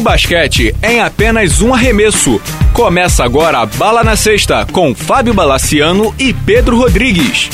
O basquete em apenas um arremesso. Começa agora a Bala na Sexta com Fábio Balaciano e Pedro Rodrigues.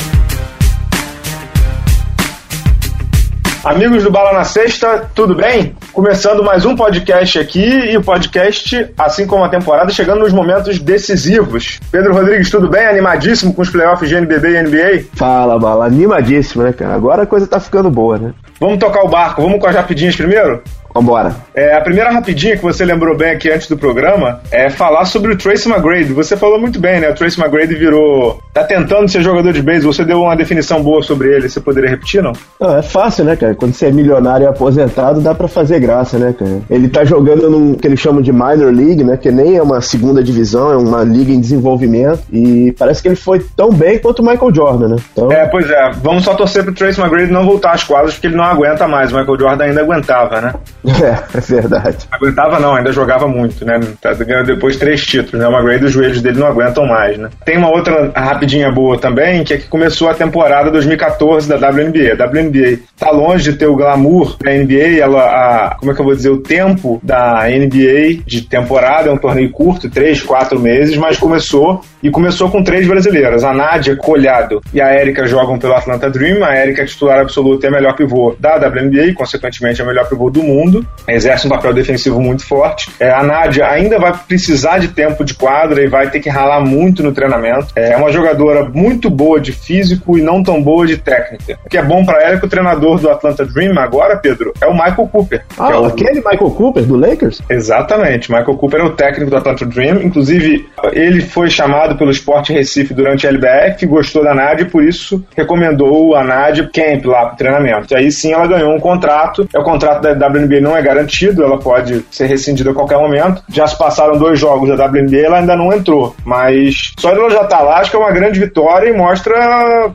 Amigos do Bala na Sexta, tudo bem? Começando mais um podcast aqui e o podcast, assim como a temporada, chegando nos momentos decisivos. Pedro Rodrigues, tudo bem? Animadíssimo com os playoffs de NBB e NBA? Fala, Bala, animadíssimo, né, cara? Agora a coisa tá ficando boa, né? Vamos tocar o barco, vamos com as rapidinhas primeiro? Vambora. É, a primeira rapidinha que você lembrou bem aqui antes do programa é falar sobre o Tracy McGrady. Você falou muito bem, né? O Tracy McGrady virou. tá tentando ser jogador de beisebol. Você deu uma definição boa sobre ele. Você poderia repetir, não? Não, é fácil, né, cara? Quando você é milionário e aposentado, dá para fazer graça, né, cara? Ele tá jogando num que eles chamam de minor league, né? Que nem é uma segunda divisão, é uma liga em desenvolvimento. E parece que ele foi tão bem quanto o Michael Jordan, né? Então... É, pois é. Vamos só torcer pro Tracy McGrady não voltar às quadras, porque ele não aguenta mais. O Michael Jordan ainda aguentava, né? É, é verdade. Aguentava não, ainda jogava muito, né? Tá ganhando depois três títulos, né? O McGrady os joelhos dele não aguentam mais, né? Tem uma outra rapidinha boa também, que é que começou a temporada 2014 da WNBA. A WNBA tá longe de ter o glamour da NBA, ela, a, como é que eu vou dizer, o tempo da NBA de temporada, é um torneio curto, três, quatro meses, mas começou e começou com três brasileiras. A Nádia Colhado e a Érica jogam pelo Atlanta Dream. A Érica é titular absoluta e a melhor pivô da WNBA, consequentemente a melhor pivô do mundo. Exerce um papel defensivo muito forte. É, a Nádia ainda vai precisar de tempo de quadra e vai ter que ralar muito no treinamento. É uma jogadora muito boa de físico e não tão boa de técnica. O que é bom para ela é que o treinador do Atlanta Dream agora, Pedro, é o Michael Cooper. Ah, é o... aquele Michael Cooper do Lakers? Exatamente. Michael Cooper é o técnico do Atlanta Dream. Inclusive, ele foi chamado pelo Sport Recife durante a LBF, gostou da Nádia e por isso recomendou a Nádia Camp lá pro treinamento. E aí sim ela ganhou um contrato. É o contrato da WNBA não é garantido, ela pode ser rescindida a qualquer momento. Já se passaram dois jogos da WNBA, ela ainda não entrou. Mas só ela já tá lá, acho que é uma grande vitória e mostra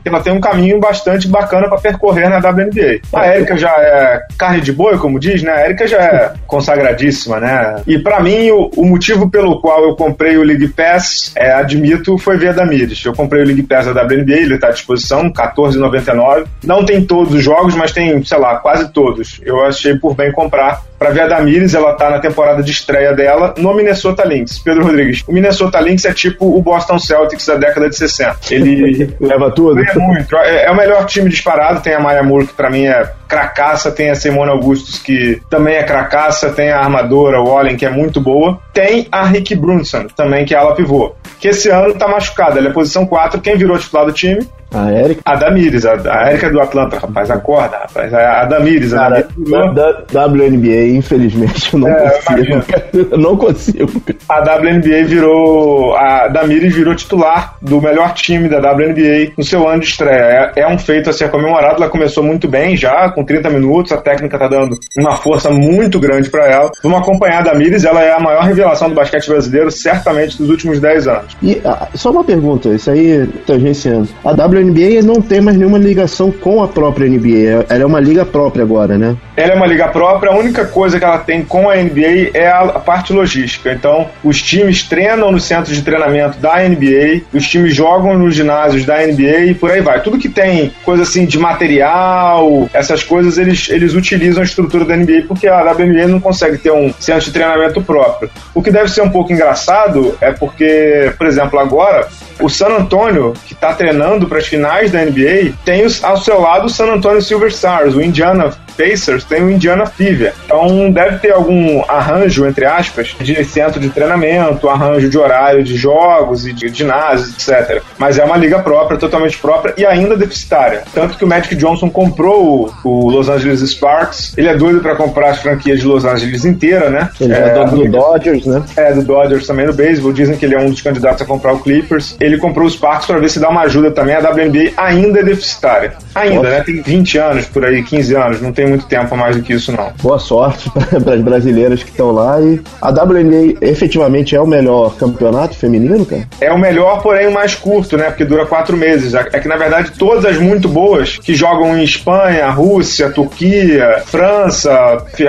que ela tem um caminho bastante bacana para percorrer na WNBA. A Erika já é carne de boi, como diz, né? A Erika já é consagradíssima, né? E para mim, o, o, motivo pelo qual eu comprei o League Pass, é, admito, foi ver a Damires. Eu comprei o League Pass da WNBA, ele tá à disposição, R$14,99. Não tem todos os jogos, mas tem, sei lá, quase todos. Eu achei por bem comprar comprar para ver a Damires, ela tá na temporada de estreia dela no Minnesota Lynx. Pedro Rodrigues, o Minnesota Lynx é tipo o Boston Celtics da década de 60. Ele leva tudo. É muito. É, é, o melhor time disparado, tem a Maya Moore, que para mim é cracaça, tem a Simone Augustus, que também é cracaça, tem a armadora, o Allen, que é muito boa. Tem a Rick Brunson, também, que é ala pivô, que esse ano tá machucada, ela é posição 4, quem virou titular do time? A Erika? A Damires, a, a Erika do Atlanta, rapaz, acorda, rapaz. A, a Damires, a Cara, Damires da, WNBA, infelizmente, eu não é, consigo. Eu não consigo. A WNBA virou. A Damires virou titular do melhor time da WNBA no seu ano de estreia. É, é, um feito a ser comemorado. Ela começou muito bem já, com 30 minutos. A técnica tá dando uma força muito grande para ela. Vamos acompanhar a Damires, ela é a maior revelação do basquete brasileiro, certamente, dos últimos 10 anos. E ah, só uma pergunta, isso aí tangenciando. A WNBA NBA não tem mais nenhuma ligação com a própria NBA. Ela é uma liga própria agora, né? Ela é uma liga própria. A única coisa que ela tem com a NBA é a parte logística. Então, os times treinam nos centros de treinamento da NBA, os times jogam nos ginásios da NBA e por aí vai. Tudo que tem coisa assim de material, essas coisas, eles, eles utilizam a estrutura da NBA porque a WNBA não consegue ter um centro de treinamento próprio. O que deve ser um pouco engraçado é porque, por exemplo, agora o San Antonio, que está treinando para as finais da NBA, tem ao seu lado o San Antonio Silver Stars, o Indiana Pacers tem o Indiana Fever. Então deve ter algum arranjo, entre aspas, de centro de treinamento, arranjo de horário de jogos e de ginásios, etc. Mas é uma liga própria, totalmente própria e ainda deficitária. Tanto que o Magic Johnson comprou o, Los Angeles Sparks. Ele é doido para comprar as franquias de Los Angeles inteira, né? Ele é, é do Dodgers, né? É, do Dodgers também no beisebol. Dizem que ele é um dos candidatos a comprar o Clippers. Ele comprou os Sparks para ver se dá uma ajuda também. A WNBA ainda é deficitária. Ainda, Nossa. né? Tem 20 anos por aí, 15 anos. Não tem tem muito tempo mais do que isso, não. Boa sorte para as brasileiras que estão lá. E a WNBA efetivamente é o melhor campeonato feminino, cara? É o melhor, porém o mais curto, né? Porque dura quatro meses. É que, na verdade, todas as muito boas que jogam em Espanha, Rússia, Turquia, França,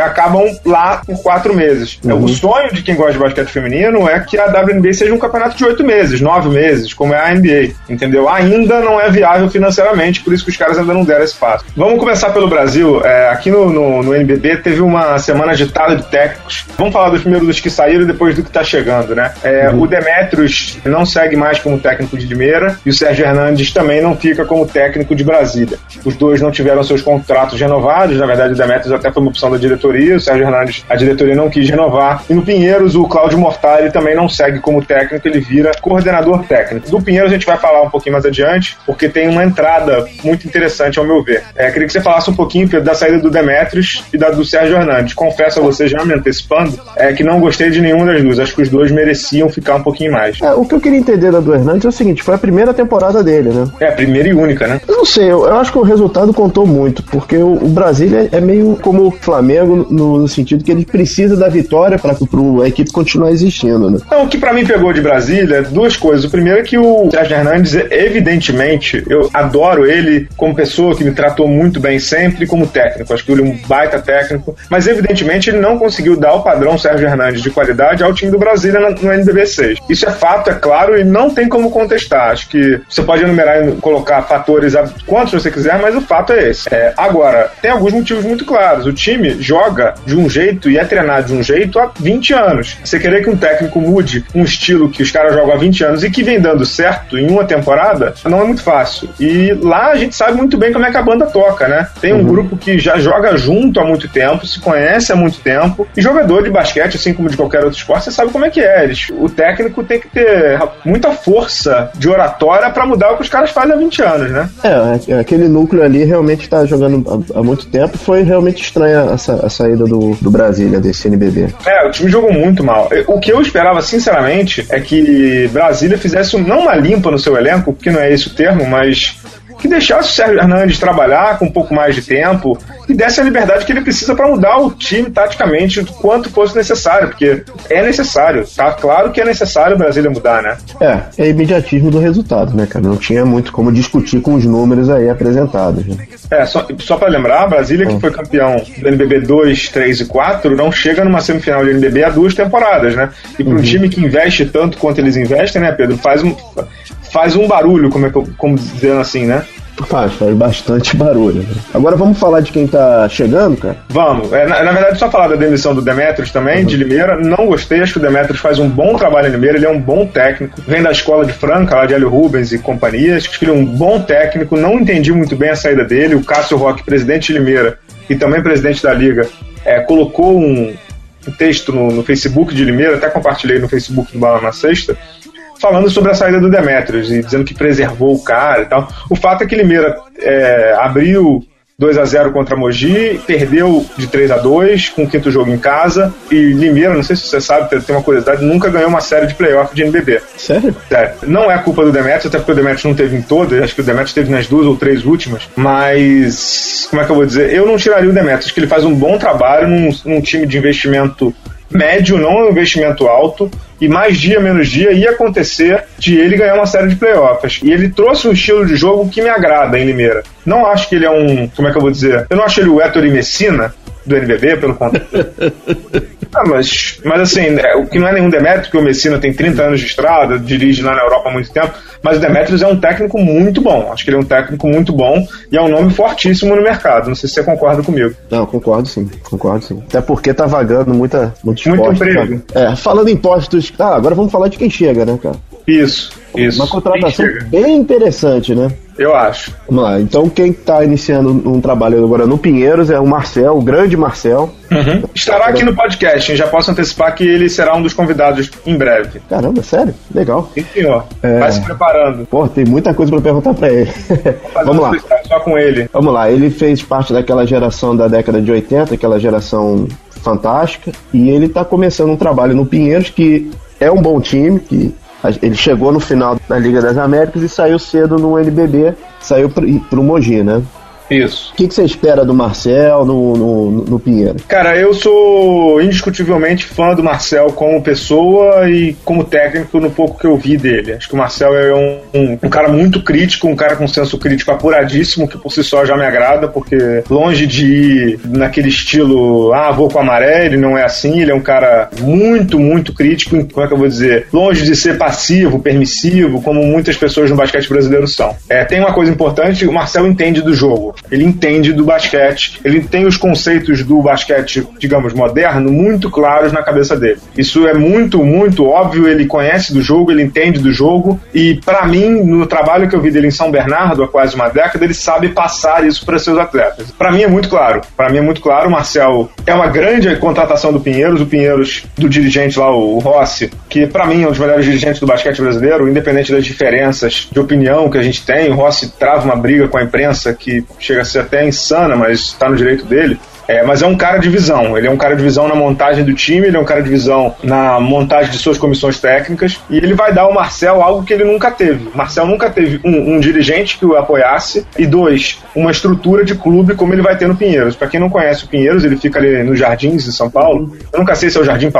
acabam lá por quatro meses. Uhum. O sonho de quem gosta de basquete feminino é que a WNBA seja um campeonato de oito meses, nove meses, como é a NBA, entendeu? Ainda não é viável financeiramente, por isso que os caras ainda não deram esse passo. Vamos começar pelo Brasil. É, é, aqui no, no, no, NBB teve uma semana agitada de técnicos. Vamos falar dos primeiros dos que saíram e depois do que está chegando, né? É, uhum. O Demetrios não segue mais como técnico de Limeira e o Sérgio Hernandes também não fica como técnico de Brasília. Os dois não tiveram seus contratos renovados, na verdade o Demetrios até foi uma opção da diretoria, o Sérgio Hernandes, a diretoria não quis renovar. E no Pinheiros, o Cláudio Mortari também não segue como técnico, ele vira coordenador técnico. Do Pinheiros a gente vai falar um pouquinho mais adiante, porque tem uma entrada muito interessante ao meu ver. É, queria que você falasse um pouquinho, Pedro, da saída do Demetrios e da do Sérgio Hernandes. Confesso a você, já me antecipando, é que não gostei de nenhum das duas. Acho que os dois mereciam ficar um pouquinho mais. É, o que eu queria entender da do Hernandes é o seguinte: foi a primeira temporada dele, né? É, a primeira e única, né? Eu não sei, eu, eu acho que o resultado contou muito, porque o, o Brasília é meio como o Flamengo, no, no, sentido que ele precisa da vitória para a equipe continuar existindo, né? Então, o que para mim pegou de Brasília, duas coisas. O primeiro é que o Sérgio Hernandes, evidentemente, eu adoro ele como pessoa que me tratou muito bem sempre como técnico. Acho que ele é um baita técnico, mas evidentemente ele não conseguiu dar o padrão Sérgio Hernandes de qualidade ao time do Brasília no, no NBB 6. Isso é fato, é claro, e não tem como contestar. Acho que você pode enumerar e colocar fatores quantos você quiser, mas o fato é esse. É, agora, tem alguns motivos muito claros. O time joga de um jeito e é treinado de um jeito há 20 anos. Você querer que um técnico mude um estilo que os caras jogam há 20 anos e que vem dando certo em uma temporada, não é muito fácil. E lá a gente sabe muito bem como é que a banda toca, né? Tem um uhum. grupo que já joga junto há muito tempo, se conhece há muito tempo, e jogador de basquete, assim como de qualquer outro esporte, você sabe como é que é. Eles, o técnico tem que ter muita força de oratória para mudar o que os caras fazem há 20 anos, né? É, é, aquele núcleo ali realmente está jogando há, muito tempo. Foi realmente estranha a, a saída do, do Brasília desse NBB. É, o time jogou muito mal. O que eu esperava, sinceramente, é que Brasília fizesse não uma limpa no seu elenco, porque não é esse o termo, mas que deixasse o Sérgio Hernandes trabalhar com um pouco mais de tempo e desse a liberdade que ele precisa para mudar o time taticamente quanto fosse necessário, porque é necessário, tá claro que é necessário o Brasília mudar, né? É, é imediatismo do resultado, né, cara? Não tinha muito como discutir com os números aí apresentados. Né? É, só, só para lembrar, a Brasília, que ah. foi campeão do NBB 2, 3 e 4, não chega numa semifinal de NBB há duas temporadas, né? E para um uhum. time que investe tanto quanto eles investem, né, Pedro, faz um faz um barulho, como, é que, como dizendo assim, né? Faz, faz bastante barulho. Né? Agora vamos falar de quem tá chegando, cara? Vamos. É, na, na, verdade, só falar da demissão do Demetrius também, uhum. de Limeira. Não gostei, acho que o Demetrius faz um bom trabalho em Limeira, ele é um bom técnico. Vem da escola de Franca, lá de Hélio Rubens e companhia. Acho que ele é um bom técnico. Não entendi muito bem a saída dele. O Cássio Roque, presidente de Limeira e também presidente da Liga, é, colocou um, um texto no, no, Facebook de Limeira, até compartilhei no Facebook do Bala na Sexta, falando sobre a saída do Demetrius e dizendo que preservou o cara e tal. O fato é que Limeira é, abriu 2 a 0 contra Mogi, perdeu de 3 a 2 com o quinto jogo em casa. E Limeira, não sei se você sabe, tem uma curiosidade, nunca ganhou uma série de playoff de NBB. Sério? Sério. Não é culpa do Demetrius, até porque o Demetrius não teve em todas, acho que o Demetrius teve nas duas ou três últimas. Mas, como é que eu vou dizer? Eu não tiraria o Demetrius, que ele faz um bom trabalho num, num time de investimento médio, não é um investimento alto, e mais dia menos dia ia acontecer de ele ganhar uma série de playoffs. E ele trouxe um estilo de jogo que me agrada em Limeira. Não acho que ele é um. Como é que eu vou dizer? Eu não acho ele o Héctor e Messina, do NBB, pelo contrário. ah, mas, mas assim, é, o que não é nenhum demérito, que o Messina tem 30 anos de estrada, dirige lá na Europa há muito tempo, mas o Demetrius é um técnico muito bom. Acho que ele é um técnico muito bom e é um nome fortíssimo no mercado. Não sei se você concorda comigo. Não, concordo sim, concordo sim. Até porque tá vagando muita, muitos muito postos. emprego. É, falando em postos, ah, agora vamos falar de quem chega, né, cara? Isso, isso. Uma contratação bem interessante, né? Eu acho. Vamos lá. Então, quem está iniciando um trabalho agora no Pinheiros é o Marcel, o grande Marcel. Uhum. Estará aqui no podcast, hein? já posso antecipar que ele será um dos convidados em breve. Caramba, sério? Legal. Sim, senhor. É... Vai se preparando. Pô, tem muita coisa para perguntar para ele. Vamos lá. Só com ele. Vamos lá. Ele fez parte daquela geração da década de 80, aquela geração fantástica, e ele está começando um trabalho no Pinheiros que é um bom time, que ele chegou no final da Liga das Américas e saiu cedo no NBB, saiu para o Mogi, né? Isso. O que, que, você espera do Marcel no, no, no, Pinheiro? Cara, eu sou indiscutivelmente fã do Marcel como pessoa e como técnico no pouco que eu vi dele. Acho que o Marcel é um, um, um cara muito crítico, um cara com senso crítico apuradíssimo, que por si só já me agrada, porque longe de ir naquele estilo, ah, vou com a maré, ele não é assim, ele é um cara muito, muito crítico, como é que eu vou dizer? Longe de ser passivo, permissivo, como muitas pessoas no basquete brasileiro são. É, tem uma coisa importante, o Marcel entende do jogo. Ele entende do basquete, ele tem os conceitos do basquete, digamos, moderno, muito claros na cabeça dele. Isso é muito, muito óbvio. Ele conhece do jogo, ele entende do jogo, e para mim, no trabalho que eu vi dele em São Bernardo há quase uma década, ele sabe passar isso para seus atletas. Para mim é muito claro. Para mim é muito claro. O Marcel é uma grande contratação do Pinheiros, o Pinheiros do dirigente lá, o Rossi, que para mim é um dos melhores dirigentes do basquete brasileiro, independente das diferenças de opinião que a gente tem. O Rossi trava uma briga com a imprensa que chega a ser até insana, mas está no direito dele. É, mas é um cara de visão. Ele é um cara de visão na montagem do time, ele é um cara de visão na montagem de suas comissões técnicas. E ele vai dar ao Marcel algo que ele nunca teve. Marcel nunca teve um, um dirigente que o apoiasse, e dois, uma estrutura de clube como ele vai ter no Pinheiros. Para quem não conhece o Pinheiros, ele fica ali nos Jardins de São Paulo. Eu nunca sei se é o Jardim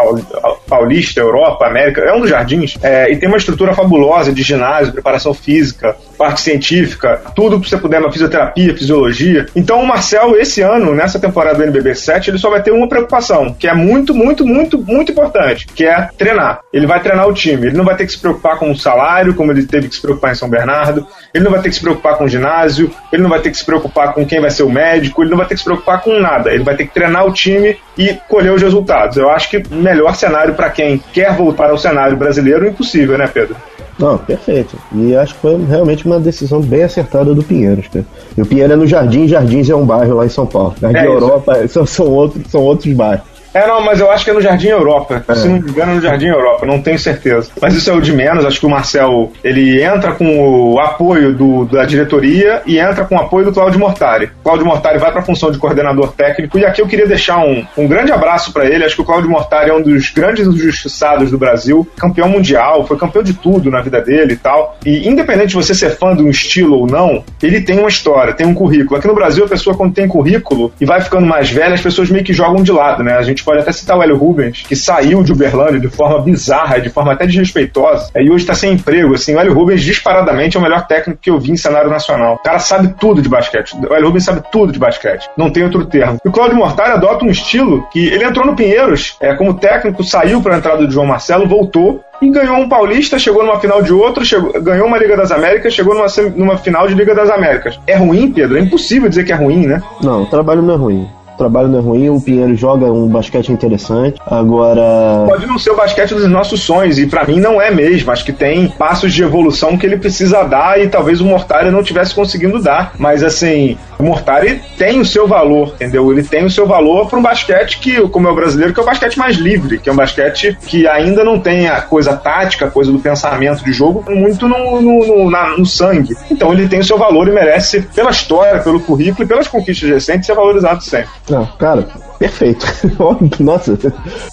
Paulista, Europa, América. É um dos jardins. É, e tem uma estrutura fabulosa de ginásio, preparação física, parte científica, tudo que você puder, uma fisioterapia, fisiologia. Então o Marcel, esse ano, nessa temporada do NBB 7, ele só vai ter uma preocupação, que é muito, muito, muito, muito importante, que é treinar. Ele vai treinar o time. Ele não vai ter que se preocupar com o salário, como ele teve que se preocupar em São Bernardo. Ele não vai ter que se preocupar com o ginásio. Ele não vai ter que se preocupar com quem vai ser o médico. Ele não vai ter que se preocupar com nada. Ele vai ter que treinar o time e colher os resultados. Eu acho que melhor cenário para quem quer voltar ao cenário brasileiro, impossível, né, Pedro? Não, perfeito. E acho que foi realmente uma decisão bem acertada do Pinheiros, cara. E o Pinheiro é no Jardim, Jardins é um bairro lá em São Paulo. Jardim é Europa são, são, outros, são outros bairros. É, não, mas eu acho que é no Jardim Europa. É. Se não me engano, é no Jardim Europa, não tenho certeza. Mas isso é o de menos. Acho que o Marcel ele entra com o apoio do, da diretoria e entra com o apoio do Claudio Mortari. Claudio Mortari vai para a função de coordenador técnico. E aqui eu queria deixar um, um grande abraço para ele. Acho que o Claudio Mortari é um dos grandes injustiçados do Brasil, campeão mundial, foi campeão de tudo na vida dele e tal. E independente de você ser fã de um estilo ou não, ele tem uma história, tem um currículo. Aqui no Brasil, a pessoa, quando tem currículo e vai ficando mais velha, as pessoas meio que jogam de lado, né? A gente pode até citar o Hélio Rubens, que saiu de Uberlândia de forma bizarra, de forma até desrespeitosa, e hoje está sem emprego. Assim, o Hélio Rubens, disparadamente, é o melhor técnico que eu vi em cenário nacional. O cara sabe tudo de basquete. O Hélio Rubens sabe tudo de basquete. Não tem outro termo. E o Claudio Mortari adota um estilo que ele entrou no Pinheiros é, como técnico, saiu para a entrada do João Marcelo, voltou, e ganhou um Paulista, chegou numa final de outro, chegou, ganhou uma Liga das Américas, chegou numa, numa final de Liga das Américas. É ruim, Pedro? É impossível dizer que é ruim, né? Não, o trabalho não é ruim. O trabalho não é ruim, o Pinheiro joga um basquete interessante. Agora. Pode não ser o basquete dos nossos sonhos, e para mim não é mesmo. Acho que tem passos de evolução que ele precisa dar e talvez o Mortari não tivesse conseguindo dar. Mas assim, o Mortari tem o seu valor, entendeu? Ele tem o seu valor para um basquete que, como é o brasileiro, que é o basquete mais livre, que é um basquete que ainda não tem a coisa tática, a coisa do pensamento de jogo muito no, no, no, na, no sangue. Então ele tem o seu valor e merece, pela história, pelo currículo e pelas conquistas recentes, ser valorizado sempre. Não, cara, perfeito. Nossa,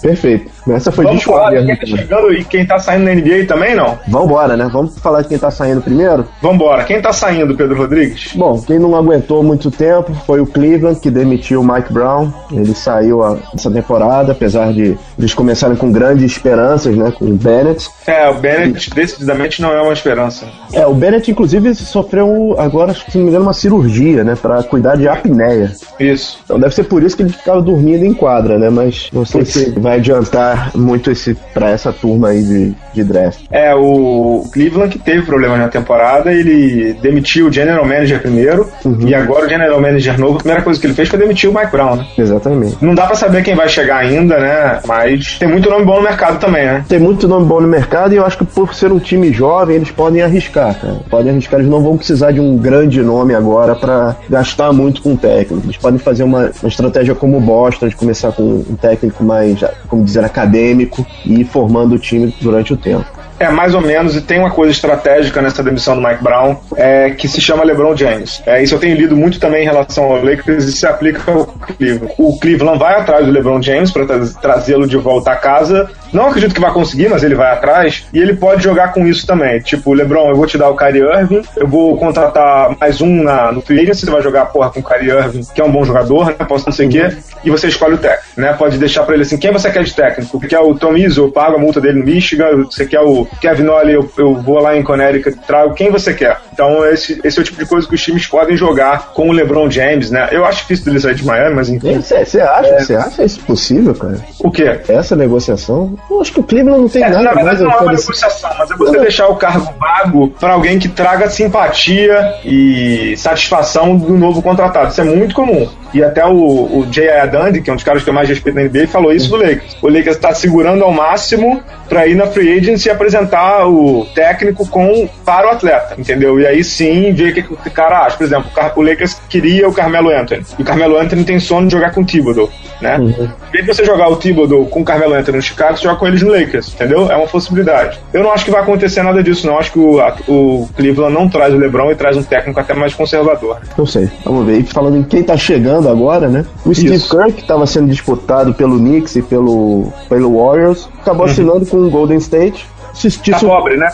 perfeito. Essa foi Vamos falar de quem tá chegando e quem tá saindo na NBA também, não? Vambora, né? Vamos falar de quem tá saindo primeiro? Vambora. Quem tá saindo, Pedro Rodrigues? Bom, quem não aguentou muito tempo foi o Cleveland, que demitiu o Mike Brown. Ele saiu essa temporada, apesar de eles começarem com grandes esperanças, né? Com o Bennett. É, o Bennett e... decididamente não é uma esperança. É, o Bennett, inclusive, sofreu agora, se não me engano, uma cirurgia, né? Pra cuidar de apneia. Isso. Então deve ser por isso que ele ficava dormindo em quadra, né? Mas não sei se vai adiantar muito esse para essa turma aí de, de draft. É, o Cleveland que teve problemas na temporada, ele demitiu o general manager primeiro, uhum. e agora o general manager novo, a primeira coisa que ele fez foi demitir o Mike Brown, né? Exatamente. Não dá para saber quem vai chegar ainda, né? Mas tem muito nome bom no mercado também, né? Tem muito nome bom no mercado e eu acho que por ser um time jovem, eles podem arriscar, cara. Podem arriscar, eles não vão precisar de um grande nome agora para gastar muito com o técnico. Eles podem fazer uma, uma estratégia como o Boston, de começar com um técnico mais, como dizer, acadêmico e formando o time durante o tempo. É, mais ou menos, e tem uma coisa estratégica nessa demissão do Mike Brown, é, que se chama LeBron James. É, isso eu tenho lido muito também em relação ao Lakers e se aplica ao Cleveland. O Cleveland vai atrás do LeBron James para tra trazê-lo de volta a casa. Não acredito que vai conseguir, mas ele vai atrás. E ele pode jogar com isso também. Tipo, LeBron, eu vou te dar o Kyrie Irving, eu vou contratar mais um na, no free você vai jogar porra com o Kyrie Irving, que é um bom jogador, né? Posso não sei o quê. E você escolhe o técnico, né? Pode deixar para ele assim, quem você quer de técnico? Quer o Tom Izzo, eu pago a multa dele no Michigan, você quer o Kevin Ollie, eu, eu vou lá em Connecticut, trago quem você quer. Então, esse, esse é o tipo de coisa que os times podem jogar com o LeBron James, né? Eu acho difícil dele sair de Miami, mas enfim. Você acha, é... acha isso possível, cara? O quê? Essa negociação? Eu acho que o Cleveland não tem É, nada na mais verdade, não a é uma negociação, mas é você deixar o cargo vago para alguém que traga simpatia e satisfação do novo contratado. Isso é muito comum. E até o, o J.I. Dundee, que é um dos caras que eu mais respeito na NBA, falou isso do Lakers. O Lakers está segurando ao máximo para ir na free agency e apresentar o técnico com para o atleta, entendeu? E aí sim ver o que, que o cara acha. Por exemplo, o Lakers queria o Carmelo Anthony. E o Carmelo Anthony tem sono de jogar com o Thibodeau, né? Em vez de você jogar o Thibodeau com o Carmelo Anthony no Chicago, você joga com eles no Lakers, entendeu? É uma possibilidade. Eu não acho que vai acontecer nada disso, não. Acho que o, a- o Cleveland não traz o LeBron e traz um técnico até mais conservador. Não sei. Vamos ver. E falando em quem tá chegando agora, né? O Steve Isso. Kerr, que estava sendo disputado pelo Knicks e pelo, pelo Warriors, acabou assinando com o Golden State. Te, te Tá pobre, né,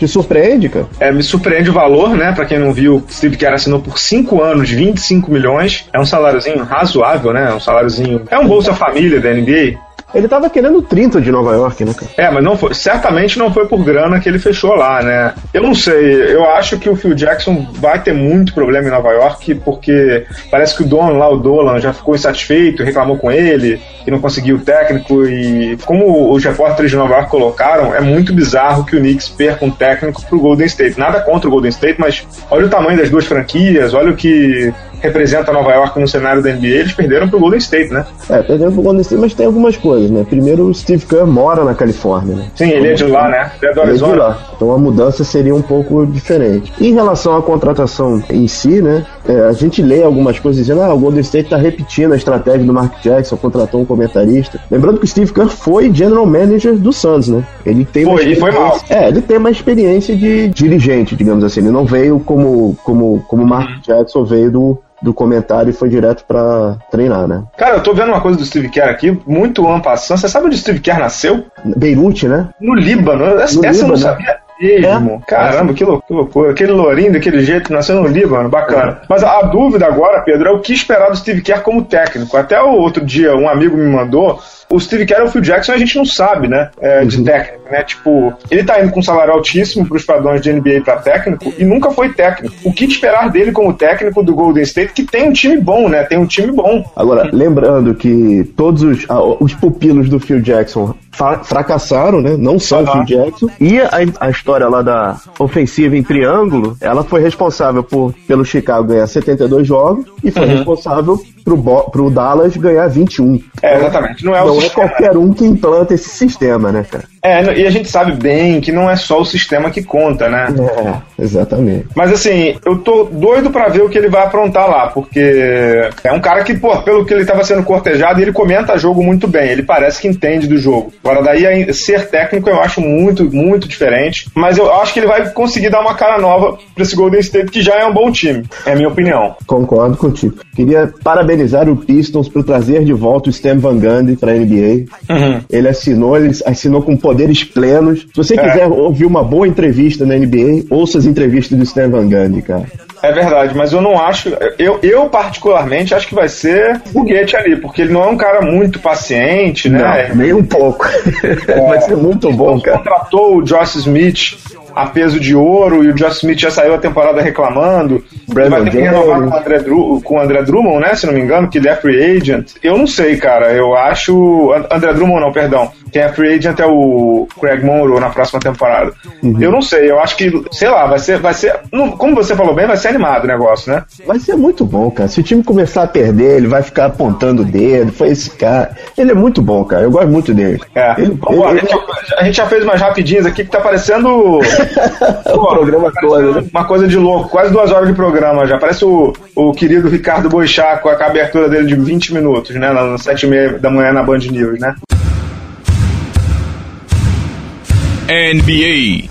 te surpreende, cara? É, me surpreende o valor, né? Pra quem não viu, Steve Kerr assinou por 5 anos, 25 milhões. É um saláriozinho razoável, né? É um saláriozinho. É um Bolsa Família da NBA. Ele tava querendo 30 de Nova York, né, cara? É, mas não foi, certamente não foi por grana que ele fechou lá, né? Eu não sei, eu acho que o Phil Jackson vai ter muito problema em Nova York, porque parece que o dono lá, o Dolan, já ficou insatisfeito, reclamou com ele, que não conseguiu o técnico, e como os repórteres de Nova York colocaram, é muito bizarro que o Knicks perca um técnico pro Golden State. Nada contra o Golden State, mas olha o tamanho das duas franquias, olha o que representa Nova York no cenário da NBA, eles perderam pro Golden State, né? É, perdendo pro Golden State, mas tem algumas coisas, né? Primeiro, o Steve Kerr mora na Califórnia, né? Sim, ele é de lá, né? Ele é do Ele é de Arizona. lá. Então a mudança seria um pouco diferente. Em relação à contratação em si, né? É, a gente lê algumas coisas dizendo ah, o Golden State está repetindo a estratégia do Mark Jackson, contratou um comentarista. Lembrando que o Steve Kerr foi general manager do Suns, né? Ele tem uma Foi, e foi mal. experiência- É, ele tem uma experiência de dirigente, digamos assim. Ele não veio como como como Mark Uhum. Jackson veio do do comentário e foi direto pra treinar, né? Cara, eu tô vendo uma coisa do Steve Kerr aqui, muito ampassando. Você sabe onde o Steve Kerr nasceu? Beirute, né? No Líbano. Essa, No essa eu não Líbano. sabia mesmo. É. Caramba, que lou- que loucura. Aquele lourinho daquele jeito nasceu no Líbano, bacana. Mas a, a dúvida agora, Pedro, é o que esperar do Steve Kerr como técnico. Até o outro dia, um amigo me mandou. O Steve Kerr e o Phil Jackson a gente não sabe, né? é, de técnico, né? Tipo, ele tá indo com um salário altíssimo pros padrões de NBA pra técnico e nunca foi técnico. O que esperar dele como técnico do Golden State, que tem um time bom, né? Tem um time bom. Agora, lembrando que todos os, ah, os pupilos do Phil Jackson fracassaram, né? Não só o Aham. Phil Jackson. E a, a história lá da ofensiva em triângulo, ela foi responsável por, pelo Chicago ganhar 72 jogos e foi responsável pro, pro Dallas ganhar 21. É, exatamente. Não é o Não é qualquer um que implanta esse sistema, né, cara? É, e a gente sabe bem que não é só o sistema que conta, né? É, exatamente. Mas assim, eu tô doido pra ver o que ele vai aprontar lá, porque é um cara que, pô, pelo que ele tava sendo cortejado, ele comenta jogo muito bem, ele parece que entende do jogo. Agora, daí ser técnico eu acho muito, muito diferente, mas eu acho que ele vai conseguir dar uma cara nova pra esse Golden State, que já é um bom time, é a minha opinião. Concordo contigo. Queria parabenizar o Pistons por trazer de volta o Stan Van Gundy para a NBA. Ele assinou, ele assinou com poderes plenos. Se você É. quiser ouvir uma boa entrevista na NBA, ouça as entrevistas do Stan Van Gundy, cara. É verdade, mas eu não acho. Eu, eu particularmente, acho que vai ser foguete ali, porque ele não é um cara muito paciente, né? Não, nem um pouco. Vai ser muito bom, cara. contratou o Josh Smith a peso de ouro e o Josh Smith já saiu a temporada reclamando. Ele vai ter que Brandon renovar com o, André Dru- com o André Drummond, né? Se não me engano, que ele é free agent. Eu não sei, cara. Eu acho. And- André Drummond, não, perdão. Quem é free agent é o Craig Monroe na próxima temporada. Uhum. Eu não sei, eu acho que, sei lá, vai ser. Vai ser não- como você falou bem, vai ser animado o negócio, né? Vai ser muito bom, cara. Se o time começar a perder, ele vai ficar apontando o dedo. Foi esse cara. Ele é muito bom, cara. Eu gosto muito dele. É. Ele, Vamos, ele- a, gente, a gente já fez umas rapidinhas aqui que tá parecendo. O programa todo, né? Uma coisa de louco, quase duas horas de programa já. Parece o, o querido Ricardo Boixá com a abertura dele de 20 minutos, né? Nas sete e meia da manhã na Band News, né? NBA.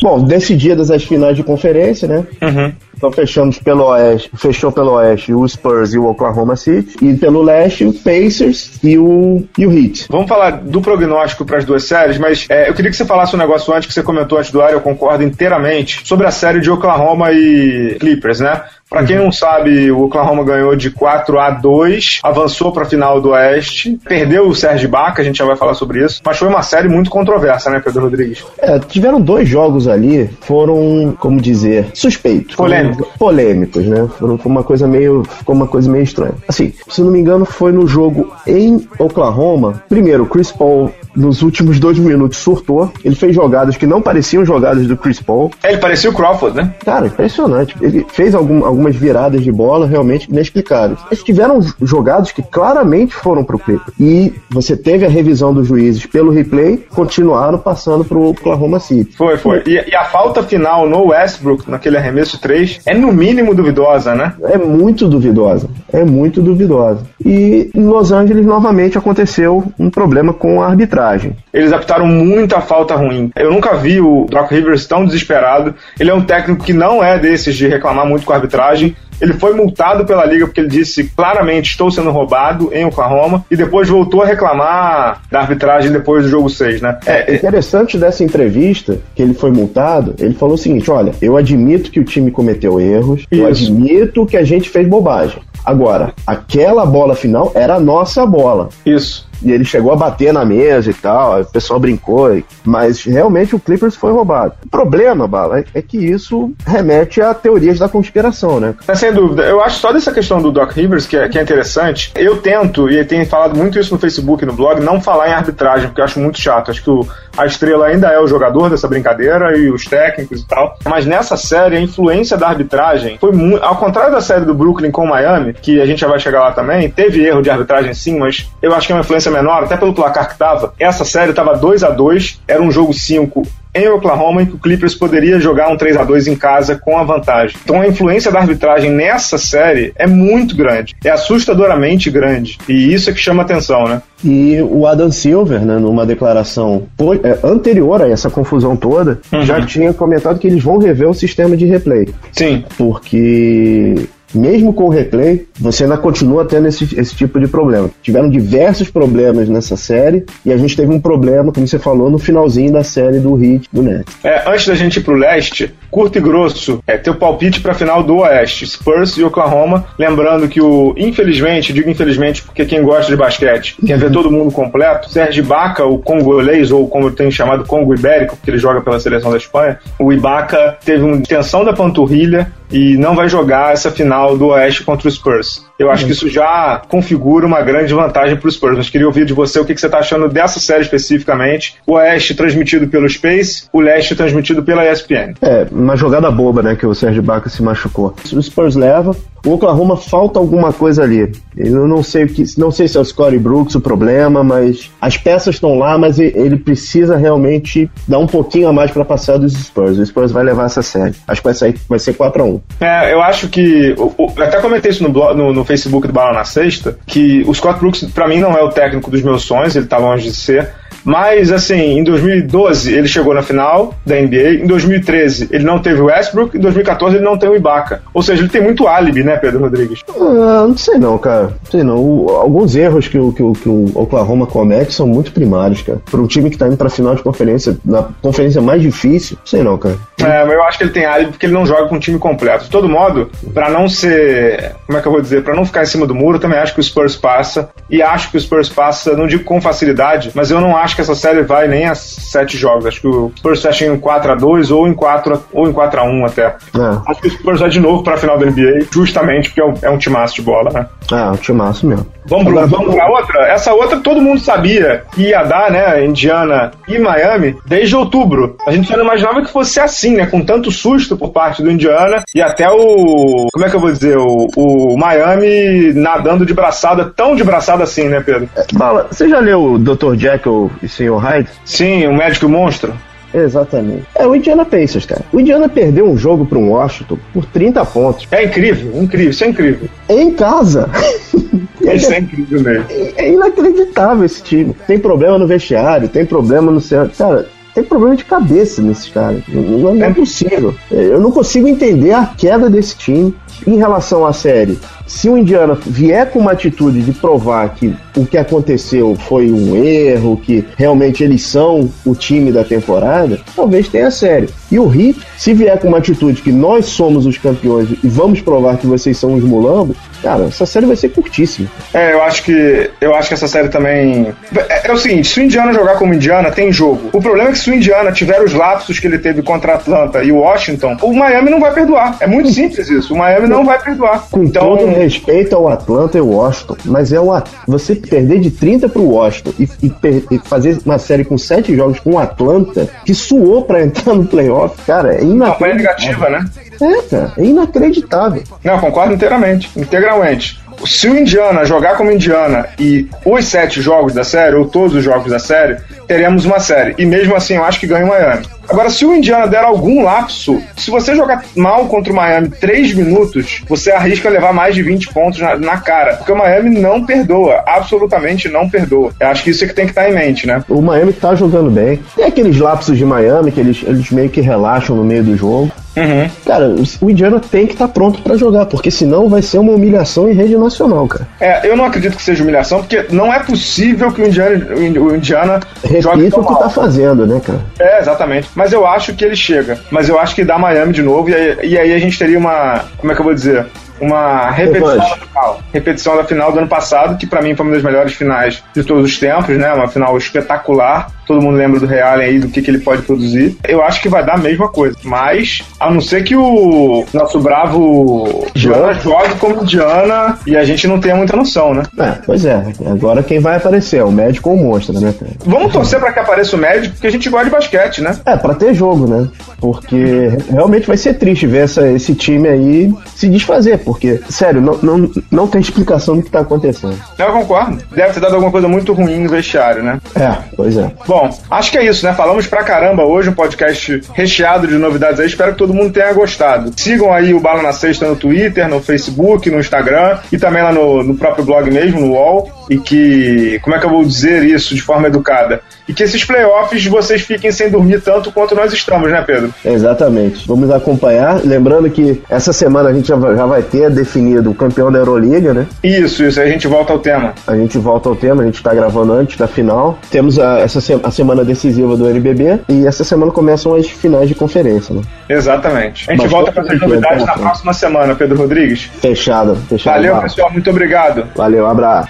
Bom, decididas as finais de conferência, né? Uhum. Então fechamos pelo oeste, fechou pelo oeste o Spurs e o Oklahoma City. E pelo leste o Pacers e o, e o Heat. Vamos falar do prognóstico para as duas séries, mas é, eu queria que você falasse um negócio antes que você comentou antes do ar, eu concordo inteiramente, sobre a série de Oklahoma e Clippers, né? Pra quem não sabe, o Oklahoma ganhou de 4 a 2, avançou pra final do Oeste, perdeu o Sérgio Baca, a gente já vai falar sobre isso, mas foi uma série muito controversa, né, Pedro Rodrigues? É, tiveram dois jogos ali, foram, como dizer, suspeitos. Polêmicos. Polêmicos, né? Foram foi uma coisa meio, ficou uma coisa meio estranha. Assim, se não me engano, foi no jogo em Oklahoma. Primeiro, o Chris Paul nos últimos dois minutos surtou. Ele fez jogadas que não pareciam jogadas do Chris Paul. É, ele parecia o Crawford, né? Cara, impressionante. Ele fez algum, algumas viradas de bola realmente inexplicáveis. Mas tiveram jogados que claramente foram pro Clippers. E você teve a revisão dos juízes pelo replay, continuaram passando pro Oklahoma City. Foi, foi. E, e a falta final no Westbrook, naquele arremesso 3, é no mínimo duvidosa, né? É muito duvidosa. É muito duvidosa. E em Los Angeles, novamente, aconteceu um problema com a arbitragem. Eles apitaram muita falta ruim. Eu nunca vi o Doc Rivers tão desesperado. Ele é um técnico que não é desses de reclamar muito com a arbitragem. Ele foi multado pela liga porque ele disse claramente estou sendo roubado em Oklahoma e depois voltou a reclamar da arbitragem depois do jogo 6, né? É, é interessante dessa entrevista que ele foi multado, ele falou o seguinte, olha, eu admito que o time cometeu erros, Isso. eu admito que a gente fez bobagem. Agora, aquela bola final era a nossa bola. Isso. E ele chegou a bater na mesa e tal, o pessoal brincou, mas realmente o Clippers foi roubado. O problema, Bala, é que isso remete a teorias da conspiração, né? É, sem dúvida. Eu acho só dessa questão do Doc Rivers que é, que é interessante. Eu tento, e tenho falado muito isso no Facebook e no blog, não falar em arbitragem, porque eu acho muito chato. Acho que o, a estrela ainda é o jogador dessa brincadeira e os técnicos e tal. Mas nessa série, a influência da arbitragem foi muito. Ao contrário da série do Brooklyn com Miami, que a gente já vai chegar lá também, teve erro de arbitragem sim, mas eu acho que é uma influência menor, até pelo placar que tava. Essa série tava 2 a 2 era um jogo 5 em Oklahoma em que o Clippers poderia jogar um 3 a 2 em casa com a vantagem. Então a influência da arbitragem nessa série é muito grande, é assustadoramente grande. E isso é que chama atenção, né? E o Adam Silver, né, numa declaração é, anterior a essa confusão toda, uhum. já tinha comentado que eles vão rever o sistema de replay. Sim. Porque mesmo com o replay, você ainda continua tendo esse, esse tipo de problema. Tiveram diversos problemas nessa série e a gente teve um problema, como você falou, no finalzinho da série do Heat do Nets. É, antes da gente ir pro leste, curto e grosso, é teu palpite para final do Oeste, Spurs e Oklahoma. Lembrando que o, infelizmente, digo infelizmente porque quem gosta de basquete quer ver todo mundo completo, Sérgio Ibaka, o congolês, ou como eu tenho chamado Congo Ibérico, porque ele joga pela seleção da Espanha, o Ibaka teve uma tensão da panturrilha e não vai jogar essa final do Oeste contra o Spurs. Eu acho que isso já configura uma grande vantagem para os Spurs. Mas queria ouvir de você o que, você está achando dessa série especificamente. O Oeste transmitido pelo Space, o Leste transmitido pela ESPN. É, uma jogada boba, né, que o Sérgio Baca se machucou. O Spurs leva, o Oklahoma falta alguma coisa ali. Eu não sei o que, não sei se é o Scottie Brooks o problema, mas as peças estão lá, mas ele precisa realmente dar um pouquinho a mais para passar dos Spurs. O Spurs vai levar essa série. Acho que vai sair, vai ser 4 a 1. É, eu acho que eu, até comentei isso no, blog, no, no Facebook do Bala na Sexta, que o Scott Brooks, para mim, não é o técnico dos meus sonhos, ele tá longe de ser. Mas, assim, em 2012 ele chegou na final da NBA, em 2013 ele não teve o Westbrook, em 2014 ele não tem o Ibaka. Ou seja, ele tem muito álibi, né, Pedro Rodrigues? Ah, não sei não, cara. Não sei não. O, alguns erros que o, que, o, que o Oklahoma comete são muito primários, cara. Para um time que tá indo pra final de conferência, na conferência mais difícil, não sei não, cara. É, mas eu acho que ele tem álibi porque ele não joga com um time completo. De todo modo, para não ser. Como é que eu vou dizer? Para não ficar em cima do muro, eu também acho que o Spurs passa. E acho que o Spurs passa, não digo com facilidade, mas eu não acho que essa série vai nem a sete jogos. Acho que o Spurs fecha em 4x2 ou em 4 ou em 4x1 até. É. Acho que o Spurs vai de novo pra final da NBA, justamente porque é um, é um timaço de bola, né? É, um timaço mesmo. Vamos, Agora, vamos pra outra? Essa outra todo mundo sabia que ia dar, né? Indiana e Miami desde outubro. A gente não imaginava que fosse assim, né? Com tanto susto por parte do Indiana e até o. Como é que eu vou dizer? O, o Miami nadando de braçada, tão de braçada assim, né, Pedro? É, Bala, você já leu o Dr. Jekyll e Sr. Hyde? Sim, o médico monstro. Exatamente. É o Indiana Pacers, cara. O Indiana perdeu um jogo para um Washington por 30 pontos. É incrível, incrível, isso é incrível. Em casa. Isso é incrível mesmo. É inacreditável esse time. Tem problema no vestiário, tem problema no céu. Cara, tem problema de cabeça nesses caras. Não, não é possível. Eu não consigo entender a queda desse time em relação à série se o Indiana vier com uma atitude de provar que o que aconteceu foi um erro, que realmente eles são o time da temporada, talvez tenha sério. E o Heat, se vier com uma atitude que nós somos os campeões e vamos provar que vocês são os mulambos, cara, essa série vai ser curtíssima. É, eu acho que eu acho que essa série também é, é, o seguinte, se o Indiana jogar como Indiana, tem jogo. O problema é que se o Indiana tiver os lapsos que ele teve contra Atlanta e o Washington, o Miami não vai perdoar. É muito simples isso. O Miami não vai perdoar. Com então, todo respeito ao Atlanta e o Washington, mas é o você perder de 30 pro Washington e, e, e, fazer uma série com sete jogos com o Atlanta, que suou para entrar no playoff, cara, é inacreditável. negativa, né? É, cara, é inacreditável. Não, concordo inteiramente, integralmente se o Indiana jogar como Indiana e os sete jogos da série, ou todos os jogos da série, teremos uma série. E mesmo assim, eu acho que ganha o Miami. Agora, se o Indiana der algum lapso, se você jogar mal contra o Miami 3 minutos, você arrisca levar mais de 20 pontos na, na, cara. Porque o Miami não perdoa, absolutamente não perdoa. Eu acho que isso é que tem que estar em mente, né? O Miami tá jogando bem. Tem aqueles lapsos de Miami que eles, eles meio que relaxam no meio do jogo. Uhum. Cara, o Indiana tem que estar tá pronto para jogar, porque senão vai ser uma humilhação em rede nacional, cara. É, eu não acredito que seja humilhação, porque não é possível que o Indiana, o Indiana jogue tão o que tá mal. tá fazendo, né, cara? É, exatamente. Mas eu acho que ele chega. Mas eu acho que dá Miami de novo, e aí, e aí a gente teria uma. Como é que eu vou dizer? uma repetição da final. Repetição da final do ano passado, que para mim foi uma das melhores finais de todos os tempos, né? Uma final espetacular. Todo mundo lembra do Real aí, do que, que ele pode produzir. Eu acho que vai dar a mesma coisa. Mas, a não ser que o nosso bravo Diana jogue como Diana e a gente não tenha muita noção, né? É, pois é. Agora quem vai aparecer? O médico ou o monstro, né? Vamos torcer para que apareça o médico, porque a gente gosta de basquete, né? É, para ter jogo, né? Porque realmente vai ser triste ver essa, esse time aí se desfazer porque, sério, não, não, não tem explicação do que tá acontecendo. Eu concordo. Deve ter dado alguma coisa muito ruim no vestiário, né? É, pois é. Bom, acho que é isso, né? Falamos pra caramba hoje, um podcast recheado de novidades aí. Espero que todo mundo tenha gostado. Sigam aí o Bala na Sexta no Twitter, no Facebook, no Instagram e também lá no, no próprio blog mesmo, no UOL. E que, como é que eu vou dizer isso de forma educada? E que esses playoffs vocês fiquem sem dormir tanto quanto nós estamos, né, Pedro? Exatamente. Vamos acompanhar. Lembrando que essa semana a gente já vai ter definido o campeão da Euroliga, né? Isso, isso. Aí a gente volta ao tema. A gente volta ao tema, a gente tá gravando antes da final. Temos a, essa se a semana decisiva do NBB e essa semana começam as finais de conferência, né? Exatamente. A gente volta com essas novidades na próxima semana, Pedro Rodrigues. Fechado, fechado. Valeu, pessoal. Muito obrigado. Valeu, abraço.